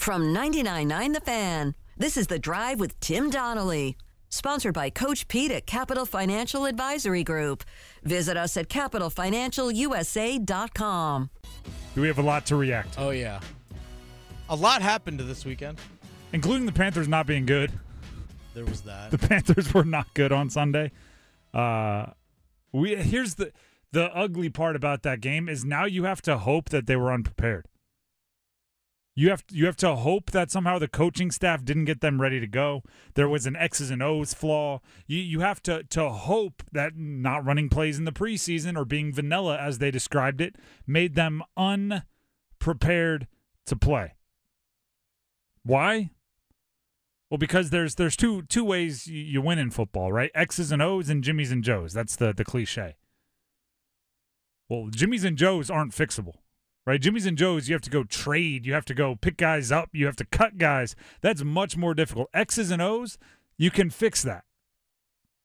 From 99.9 The Fan, this is The Drive with Tim Donnelly. Sponsored by Coach Pete at Capital Financial Advisory Group. Visit us at capitalfinancialusa.com. Do we have a lot to react to, Oh yeah, a lot happened this weekend. including the Panthers not being good? There was that. The Panthers were not good on Sunday. Uh, we here's the the ugly part about that game is now you have to hope that they were unprepared. You have you have to hope that somehow the coaching staff didn't get them ready to go. There was an X's and O's flaw. You you have to to hope that not running plays in the preseason or being vanilla as they described it made them unprepared to play. Why? Well, because there's there's two two ways you, win in football, right? X's and O's and Jimmys and Joes. That's the the cliche. Well, Jimmys and Joes aren't fixable, right? Jimmys and Joes, you have to go trade, you have to go pick guys up, you have to cut guys. That's much more difficult. X's and O's, you can fix that.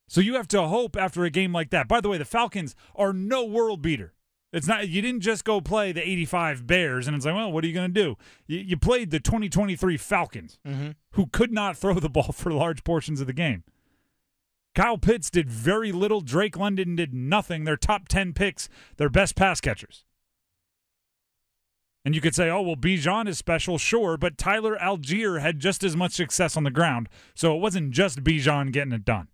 So you have to hope after a game like that. By the way, the Falcons are no world beater. It's not you didn't just go play the 85 Bears and it's like, well, what are you going to do? You, you played the 2023 Falcons mm-hmm. who could not throw the ball for large portions of the game. Kyle Pitts did very little. Drake London did nothing. Their top 10 picks, their best pass catchers. And you could say, oh, well, Bijan is special, sure, but Tyler Allgeier had just as much success on the ground. So it wasn't just Bijan getting it done.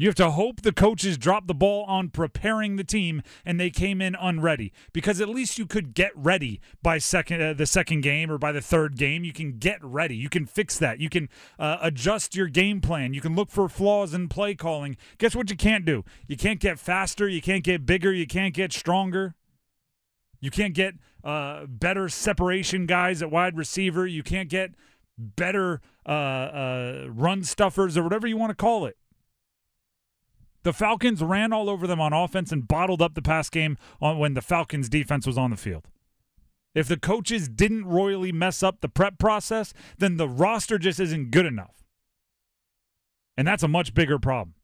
You have to hope the coaches dropped the ball on preparing the team and they came in unready because at least you could get ready by second uh, the second game or by the third game. You can get ready. You can fix that. You can uh, adjust your game plan. You can look for flaws in play calling. Guess what you can't do? You can't get faster. You can't get bigger. You can't get stronger. You can't get uh, better separation guys at wide receiver. You can't get better uh, uh, run stuffers or whatever you want to call it. The Falcons ran all over them on offense and bottled up the pass game on when the Falcons defense was on the field. If the coaches didn't royally mess up the prep process, then the roster just isn't good enough. And that's a much bigger problem.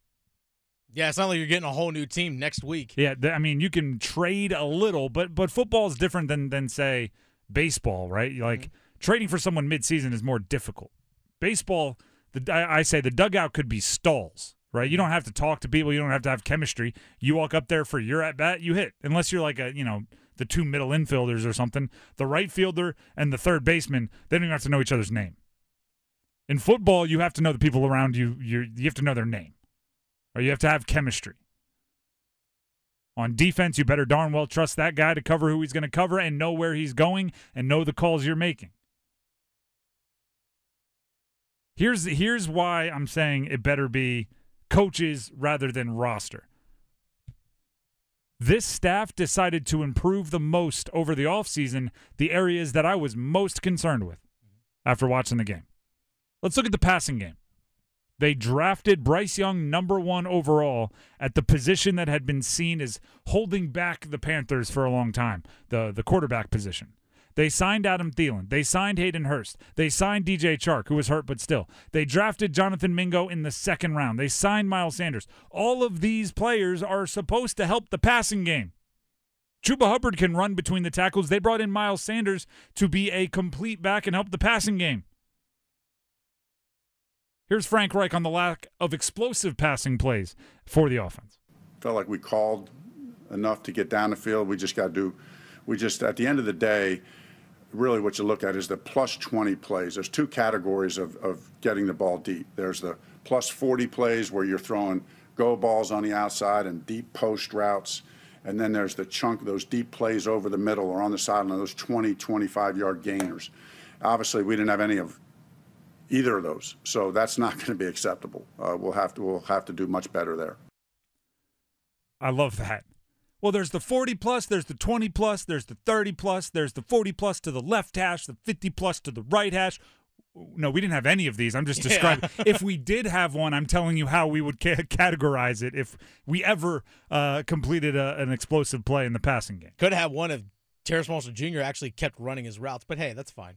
Yeah, it's not like you're getting a whole new team next week. Yeah, th- I mean, you can trade a little, but but football is different than than say baseball, right? Like mm-hmm. trading for someone midseason is more difficult. Baseball, the I, I say the dugout could be stalls, right? You mm-hmm. don't have to talk to people, you don't have to have chemistry. You walk up there for your at bat, you hit. Unless you're like a you know the two middle infielders or something, the right fielder and the third baseman, they don't even have to know each other's name. In football, you have to know the people around you. You you have to know their name, or you have to have chemistry. On defense, you better darn well trust that guy to cover who he's going to cover and know where he's going and know the calls you're making. Here's here's why I'm saying it better be coaches rather than roster. This staff decided to improve the most over the offseason the areas that I was most concerned with after watching the game. Let's look at the passing game. They drafted Bryce Young number one overall at the position that had been seen as holding back the Panthers for a long time, the, the quarterback position. They signed Adam Thielen. They signed Hayden Hurst. They signed DJ Chark, who was hurt but still. They drafted Jonathan Mingo in the second round. They signed Miles Sanders. All of these players are supposed to help the passing game. Chuba Hubbard can run between the tackles. They brought in Miles Sanders to be a complete back and help the passing game. Here's Frank Reich on the lack of explosive passing plays for the offense. Felt like we called enough to get down the field. We just got to do, we just, at the end of the day, really what you look at is the plus 20 plays. There's two categories of, of getting the ball deep. There's the plus 40 plays where you're throwing go balls on the outside and deep post routes. And then there's the chunk, those deep plays over the middle or on the sideline, those 20, 25 yard gainers. Obviously, we didn't have any of either of those. So that's not going to be acceptable. Uh, we'll have to we'll have to do much better there. I love that. Well, there's the 40 plus, there's the 20 plus, there's the 30 plus, there's the 40 plus to the left hash, the 50 plus to the right hash. No, we didn't have any of these. I'm just describing. if we did have one, I'm telling you how we would ca- categorize it if we ever uh, completed a, an explosive play in the passing game. Could have one if Terrace Marshall Jr. actually kept running his routes, but hey, that's fine.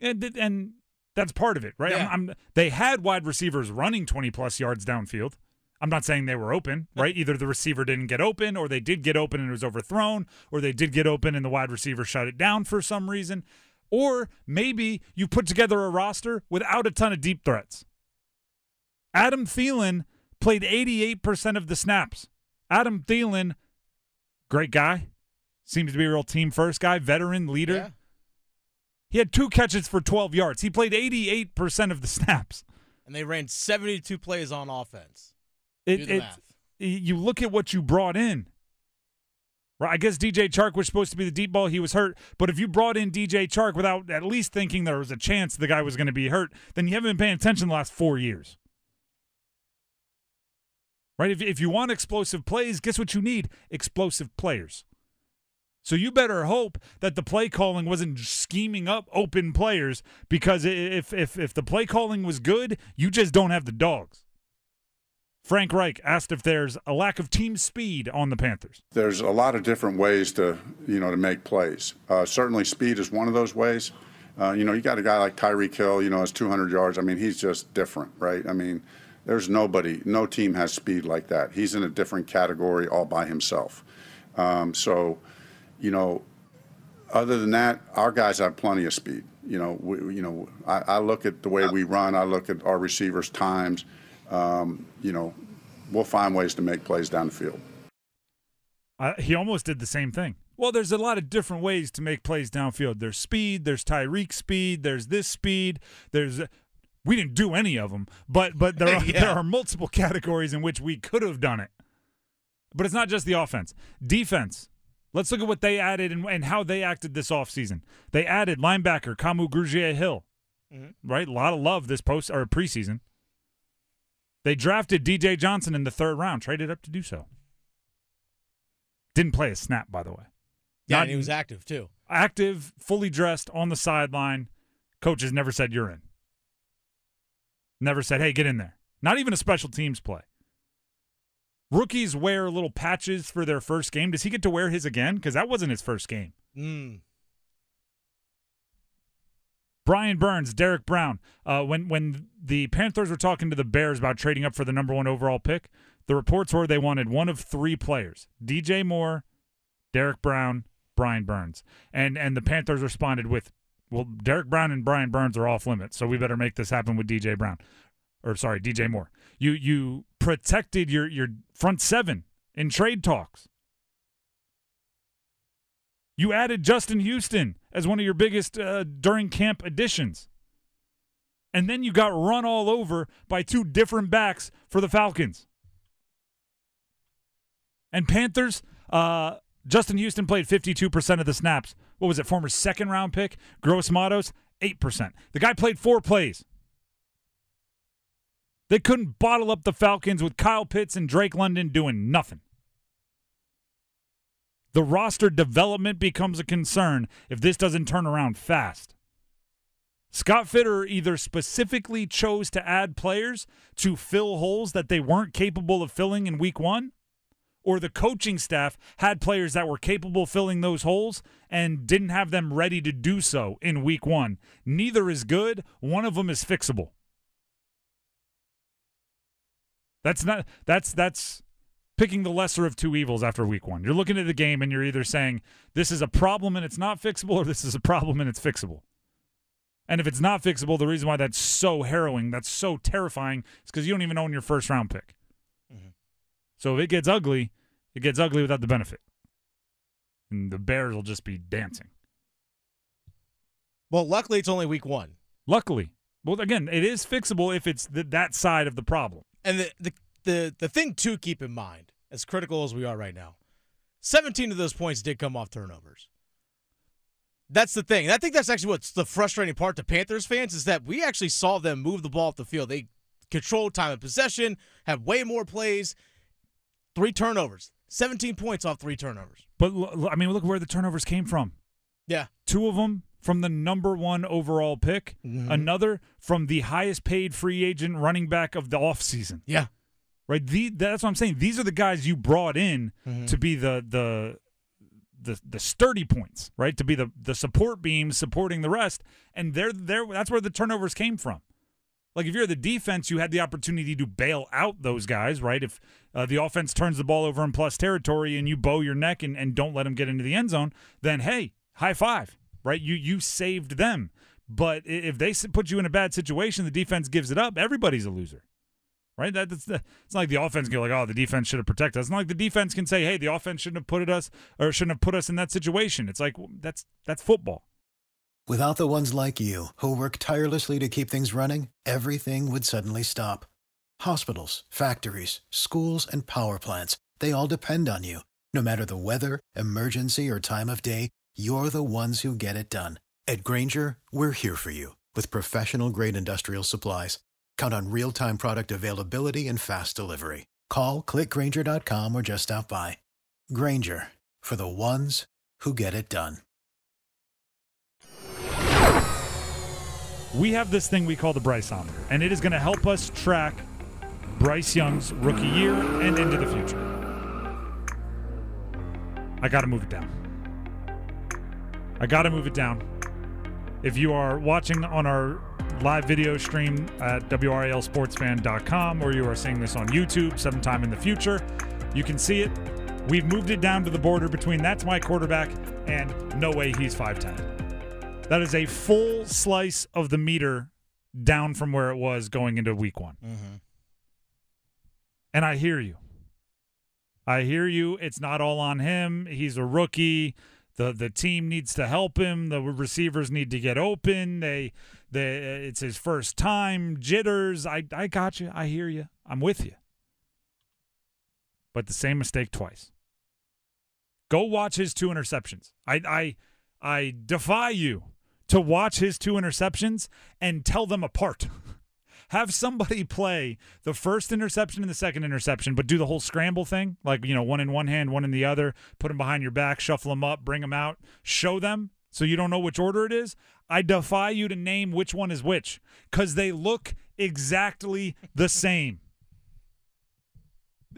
And and that's part of it, right? Yeah. I'm, I'm, they had wide receivers running 20 plus yards downfield. I'm not saying they were open, right? Either the receiver didn't get open, or they did get open and it was overthrown, or they did get open and the wide receiver shut it down for some reason. Or maybe you put together a roster without a ton of deep threats. Adam Thielen played 88% of the snaps. Adam Thielen, great guy, seems to be a real team first guy, veteran leader. Yeah. He had two catches for 12 yards. He played 88% of the snaps. And they ran 72 plays on offense. It, Do the it- math. you look at what you brought in. Right, I guess DJ Chark was supposed to be the deep ball. He was hurt. But if you brought in DJ Chark without at least thinking there was a chance the guy was going to be hurt, then you haven't been paying attention the last four years. Right? If, if you want explosive plays, guess what you need? Explosive players. So you better hope that the play calling wasn't scheming up open players because if if if the play calling was good, you just don't have the dogs. Frank Reich asked if there's a lack of team speed on the Panthers. There's a lot of different ways to, you know, to make plays. Uh, certainly, speed is one of those ways. Uh, you know, you got a guy like Tyreek Hill. You know, has 200 yards. I mean, he's just different, right? I mean, there's nobody, no team has speed like that. He's in a different category all by himself. Um, so, you know, other than that, our guys have plenty of speed. You know, we, you know, I, I look at the way we run. I look at our receivers' times. Um, you know, we'll find ways to make plays down the field. Uh, he almost did the same thing. Well, there's a lot of different ways to make plays downfield. There's speed. There's Tyreek speed. There's this speed. There's we didn't do any of them, but but there are, Yeah. there are multiple categories in which we could have done it. But it's not just the offense. Defense. Let's look at what they added and, and how they acted this offseason. They added linebacker Kamu Grugier Hill. Mm-hmm. Right? A lot of love this post or preseason. They drafted DJ Johnson in the third round, traded up to do so. Didn't play a snap, by the way. Yeah, Not- and he was active too. active, fully dressed on the sideline. Coaches never said you're in. Never said, hey, get in there. Not even a special teams play. Rookies wear little patches for their first game. Does he get to wear his again? Because that wasn't his first game. Mm. Brian Burns, Derrick Brown. Uh, when when the Panthers were talking to the Bears about trading up for the number one overall pick, the reports were they wanted one of three players: DJ Moore, Derrick Brown, Brian Burns, and and the Panthers responded with, "Well, Derrick Brown and Brian Burns are off limits, so we better make this happen with DJ Brown, or sorry, DJ Moore. You you protected your your front seven in trade talks." You added Justin Houston as one of your biggest uh, during camp additions. And then you got run all over by two different backs for the Falcons. And Panthers, uh, Justin Houston played 52% of the snaps. What was it, former second round pick? Gross Matos, 8%. The guy played four plays. They couldn't bottle up the Falcons with Kyle Pitts and Drake London doing nothing. The roster development becomes a concern if this doesn't turn around fast. Scott Fitterer either specifically chose to add players to fill holes that they weren't capable of filling in week one, or the coaching staff had players that were capable of filling those holes and didn't have them ready to do so in week one. Neither is good. One of them is fixable. That's not that's that's picking the lesser of two evils after week one. You're looking at the game and you're either saying this is a problem and it's not fixable, or this is a problem and it's fixable. And if it's not fixable, the reason why that's so harrowing, that's so terrifying, is because you don't even own your first round pick. Mm-hmm. So if it gets ugly, it gets ugly without the benefit. And the Bears will just be dancing. Well, luckily it's only week one, Luckily. Well, again, it is fixable if it's th- that side of the problem. And the the the the thing to keep in mind, as critical as we are right now, 17 of those points did come off turnovers. That's the thing. And I think that's actually what's the frustrating part to Panthers fans is that we actually saw them move the ball off the field. They controlled time of possession, had way more plays, three turnovers, 17 points off three turnovers. But I mean, look where the turnovers came from. Yeah. Two of them from the number one overall pick, another from the highest paid free agent running back of the offseason. Yeah. Right? The, that's what I'm saying. These are the guys you brought in to be the the the the sturdy points, right? To be the the support beams supporting the rest, and they're there. That's where the turnovers came from. Like if you're the defense, you had the opportunity to bail out those guys, right? If uh, the offense turns the ball over in plus territory and you bow your neck and, and don't let them get into the end zone, then hey, high five, right? You you saved them. But if they put you in a bad situation, the defense gives it up. Everybody's a loser, right? That, that's the. It's not like the offense can go like, oh, the defense should have protected us. It's not like the defense can say, hey, the offense shouldn't have put us or shouldn't have put us in that situation. It's like well, that's that's football. Without the ones like you, who work tirelessly to keep things running, everything would suddenly stop. Hospitals, factories, schools, and power plants, they all depend on you. No matter the weather, emergency, or time of day, you're the ones who get it done. At Grainger, we're here for you with professional grade industrial supplies. Count on real time product availability and fast delivery. Call clickgrainger.com or just stop by. Grainger for the ones who get it done. we have this thing we call the Bryceometer, and it is going to help us track Bryce Young's rookie year and into the future. I got to move it down. I got to move it down. If you are watching on our live video stream at WRALSportsFan.com or you are seeing this on YouTube sometime in the future, you can see it. We've moved it down to the border between that's my quarterback and no way he's 5'10. That is a full slice of the meter down from where it was going into week one. Mm-hmm. And I hear you. I hear you. It's not all on him. He's a rookie. The the team needs to help him. The receivers need to get open. They they it's his first time. Jitters. I I got you. I hear you. I'm with you. But the same mistake twice. Go watch his two interceptions. I I I defy you to watch his two interceptions and tell them apart. Have somebody play the first interception and the second interception, but do the whole scramble thing, like you know, one in one hand, one in the other. Put them behind your back, shuffle them up, bring them out, show them, so you don't know which order it is. I defy you to name which one is which, because they look exactly the same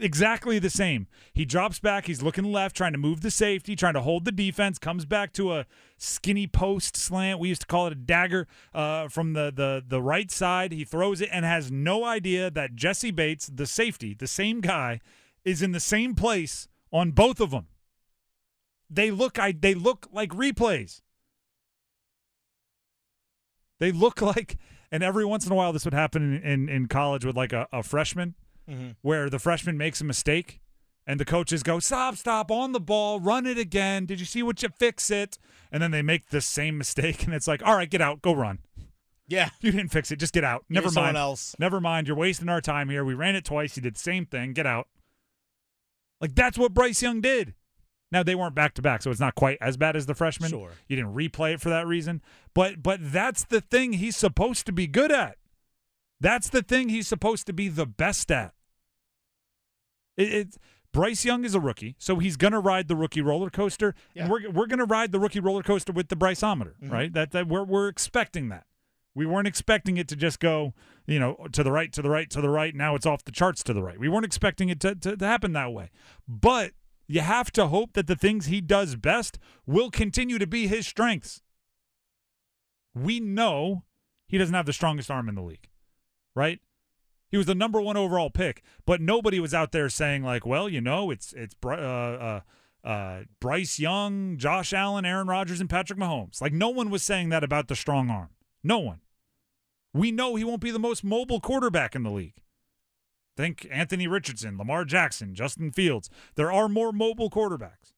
exactly the same. He drops back, he's looking left, trying to move the safety, trying to hold the defense, comes back to a skinny post slant. We used to call it a dagger uh, from the, the, the right side. He throws it and has no idea that Jessie Bates, the safety, the same guy, is in the same place on both of them. They look I they look like replays. They look like and every once in a while this would happen in, in, in college with like a, a freshman Mm-hmm. where the freshman makes a mistake and the coaches go, Stop, stop, on the ball, run it again. Did you see what you fix it? And then they make the same mistake and it's like, All right, get out, go run. Yeah. You didn't fix it, just get out. Never Here's someone mind. else. Never mind. You're wasting our time here. We ran it twice. You did the same thing. Get out. Like that's what Bryce Young did. Now they weren't back to back, so it's not quite as bad as the freshman. Sure. You didn't replay it for that reason. But but that's the thing he's supposed to be good at. That's the thing he's supposed to be the best at. It, it Bryce Young is a rookie, so he's gonna ride the rookie roller coaster, Yeah. and we're we're gonna ride the rookie roller coaster with the Bryceometer, Mhm. right? That that we're we're expecting that. We weren't expecting it to just go, you know, to the right, to the right, to the right. Now it's off the charts to the right. We weren't expecting it to, to, to happen that way. But you have to hope that the things he does best will continue to be his strengths. We know he doesn't have the strongest arm in the league, right? He was the number one overall pick, but nobody was out there saying like, well, you know, it's it's uh, uh, uh, Bryce Young, Josh Allen, Aaron Rodgers, and Patrick Mahomes. Like no one was saying that about the strong arm. No one. We know he won't be the most mobile quarterback in the league. Think Anthony Richardson, Lamar Jackson, Justin Fields. There are more mobile quarterbacks.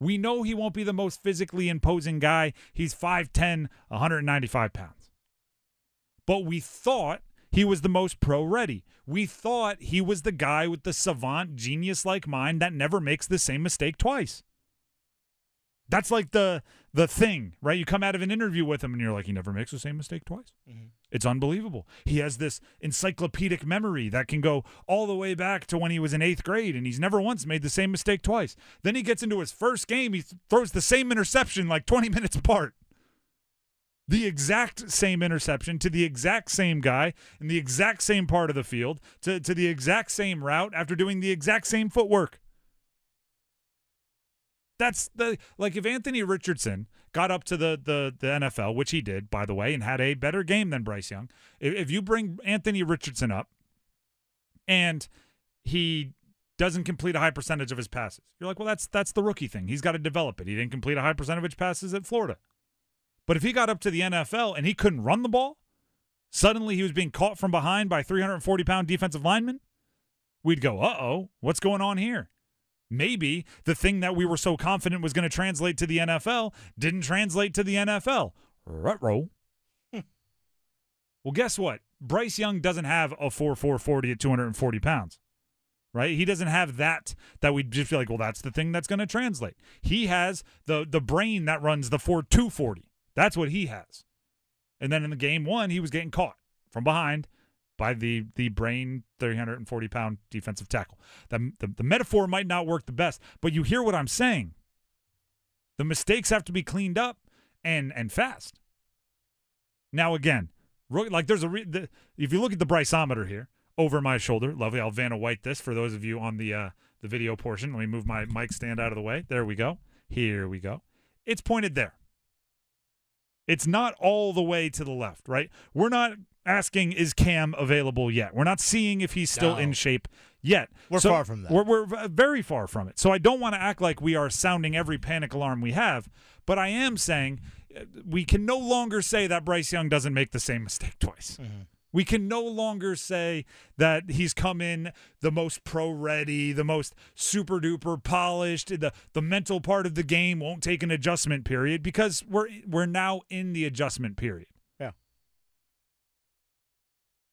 We know he won't be the most physically imposing guy. He's 5'10, 195 pounds. But we thought he was the most pro ready. We thought he was the guy with the savant, genius like mind that never makes the same mistake twice. That's like the the thing, right? You come out of an interview with him and you're like, he never makes the same mistake twice. Mm-hmm. It's unbelievable. He has this encyclopedic memory that can go all the way back to when he was in eighth grade, and he's never once made the same mistake twice. Then he gets into his first game, he throws the same interception like 20 minutes apart. The exact same interception to the exact same guy in the exact same part of the field to, to the exact same route after doing the exact same footwork. That's the like if Anthony Richardson got up to the the the NFL, which he did, by the way, and had a better game than Bryce Young. If, if you bring Anthony Richardson up, and he doesn't complete a high percentage of his passes, you're like, well, that's that's the rookie thing. He's got to develop it. He didn't complete a high percentage of his passes at Florida, but if he got up to the NFL and he couldn't run the ball, suddenly he was being caught from behind by 340 pound defensive linemen. We'd go, uh oh, what's going on here? Maybe the thing that we were so confident was going to translate to the NFL didn't translate to the NFL. Rutro. Well, guess what? Bryce Young doesn't have a 4 4 40 at 240 pounds right? He doesn't have that that we just feel like, well, that's the thing that's going to translate. He has the the brain that runs the 4 240. That's what he has. And then in the game one, he was getting caught from behind by the the brain 340 pound defensive tackle. The, the, the metaphor might not work the best, but you hear what I'm saying. The mistakes have to be cleaned up and and fast. Now again, like there's a re- the, if you look at the Bryceometer here, over my shoulder. Lovely. I'll Vanna White this for those of you on the uh, the video portion. Let me move my mic stand out of the way. There we go. Here we go. It's pointed there. It's not all the way to the left, right? We're not asking is Cam available yet. We're not seeing if he's still No. in shape yet. We're So far from that. We're, we're very far from it. So I don't want to act like we are sounding every panic alarm we have, but I am saying uh, we can no longer say that Bryce Young doesn't make the same mistake twice. We can no longer say that he's come in the most pro ready, the most super duper polished. The the mental part of the game won't take an adjustment period because we're we're now in the adjustment period. Yeah.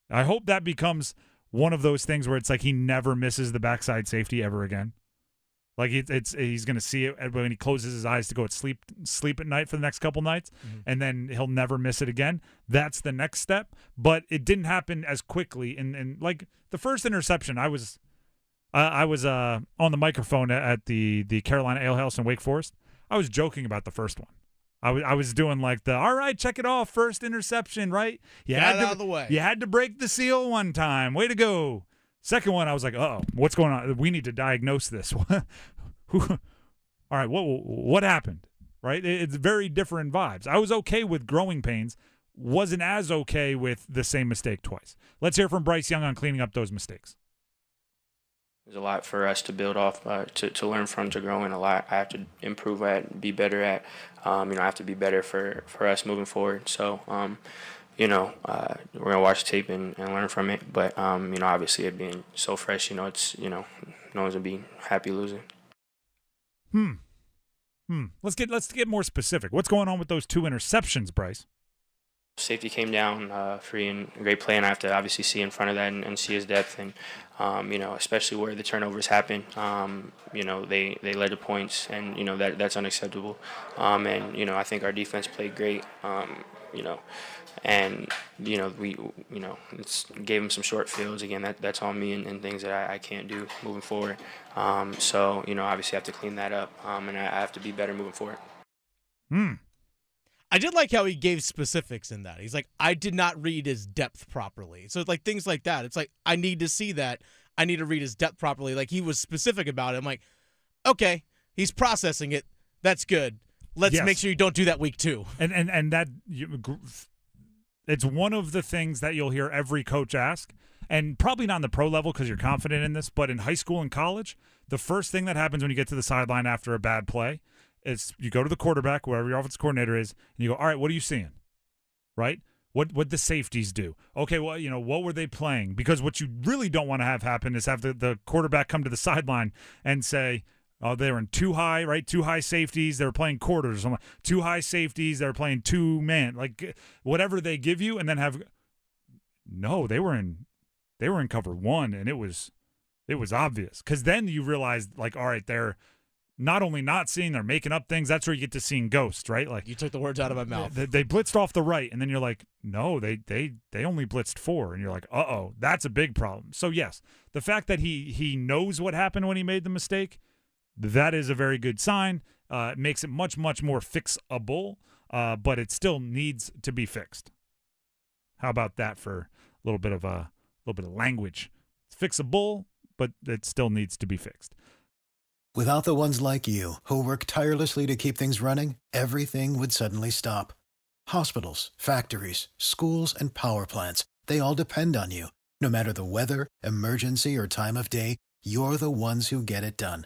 I hope that becomes one of those things where it's like he never misses the backside safety ever again. Like it, it's he's going to see it when he closes his eyes to go to sleep sleep at night for the next couple nights, and then he'll never miss it again. That's the next step. But it didn't happen as quickly. And and like the first interception, I was I I was uh on the microphone at the the Carolina Ale House in Wake Forest. I was joking about the first one. I was I was doing like the all right, check it off, first interception, right? You Got had to, out of the way. You had to break the seal one time. Way to go. Second one, I was like, oh, what's going on? We need to diagnose this. All right, what what happened? Right? It's very different vibes. I was okay with growing pains. Wasn't as okay with the same mistake twice. Let's hear from Bryce Young on cleaning up those mistakes. There's a lot for us to build off, uh, to, to learn from, to grow in. A lot I have to improve at, be better at. Um, you know, I have to be better for, for us moving forward. So, um, you know, uh, we're gonna watch tape and, and learn from it. But um, you know, obviously, it being so fresh, you know, it's you know, no one's gonna be happy losing. Hmm. Hmm. Let's get let's get more specific. What's going on with those two interceptions, Bryce? Safety came down uh, free and great play, and I have to obviously see in front of that and, and see his depth, and um, you know, especially where the turnovers happen. Um, you know, they, they led to points, and you know that that's unacceptable. Um, and you know, I think our defense played great. Um, you know, and you know we you know it's gave him some short fields again. That that's on me and, and things that I, I can't do moving forward. Um, so you know, obviously, I have to clean that up, um, and I, I have to be better moving forward. Hmm. I did like how he gave specifics in that. He's like, I did not read his depth properly. So like things like that. It's like I need to see that. I need to read his depth properly. Like he was specific about it. I'm like, okay, he's processing it. That's good. Let's Yes. make sure you don't do that week two. And and and that you, gr- it's one of the things that you'll hear every coach ask, and probably not on the pro level because you're confident in this, but in high school and college, the first thing that happens when you get to the sideline after a bad play is you go to the quarterback, wherever your offensive coordinator is, and you go, "All right, what are you seeing?" Right? What what the safeties do? Okay, well, you know, what were they playing? Because what you really don't want to have happen is have the, the quarterback come to the sideline and say, Oh, they were in two high, right? Two high safeties. They were playing quarters. Like, two high safeties. They were playing two man, like whatever they give you, and then have. No, they were in, they were in cover one, and it was, it was obvious because then you realize, like, all right, they're not only not seeing, they're making up things. That's where you get to seeing ghosts, right? Like You took the words out of my mouth. they, they blitzed off the right, and then you're like, no, they they they only blitzed four, and you're like, uh oh, that's a big problem. So yes, the fact that he he knows what happened when he made the mistake, that is a very good sign. Uh, it makes it much much more fixable, uh, but it still needs to be fixed. How about that for a little bit of a little bit of language? It's fixable, but it still needs to be fixed. Without the ones like you, who work tirelessly to keep things running, everything would suddenly stop. Hospitals, factories, schools, and power plants, they all depend on you. No matter the weather, emergency, or time of day, you're the ones who get it done.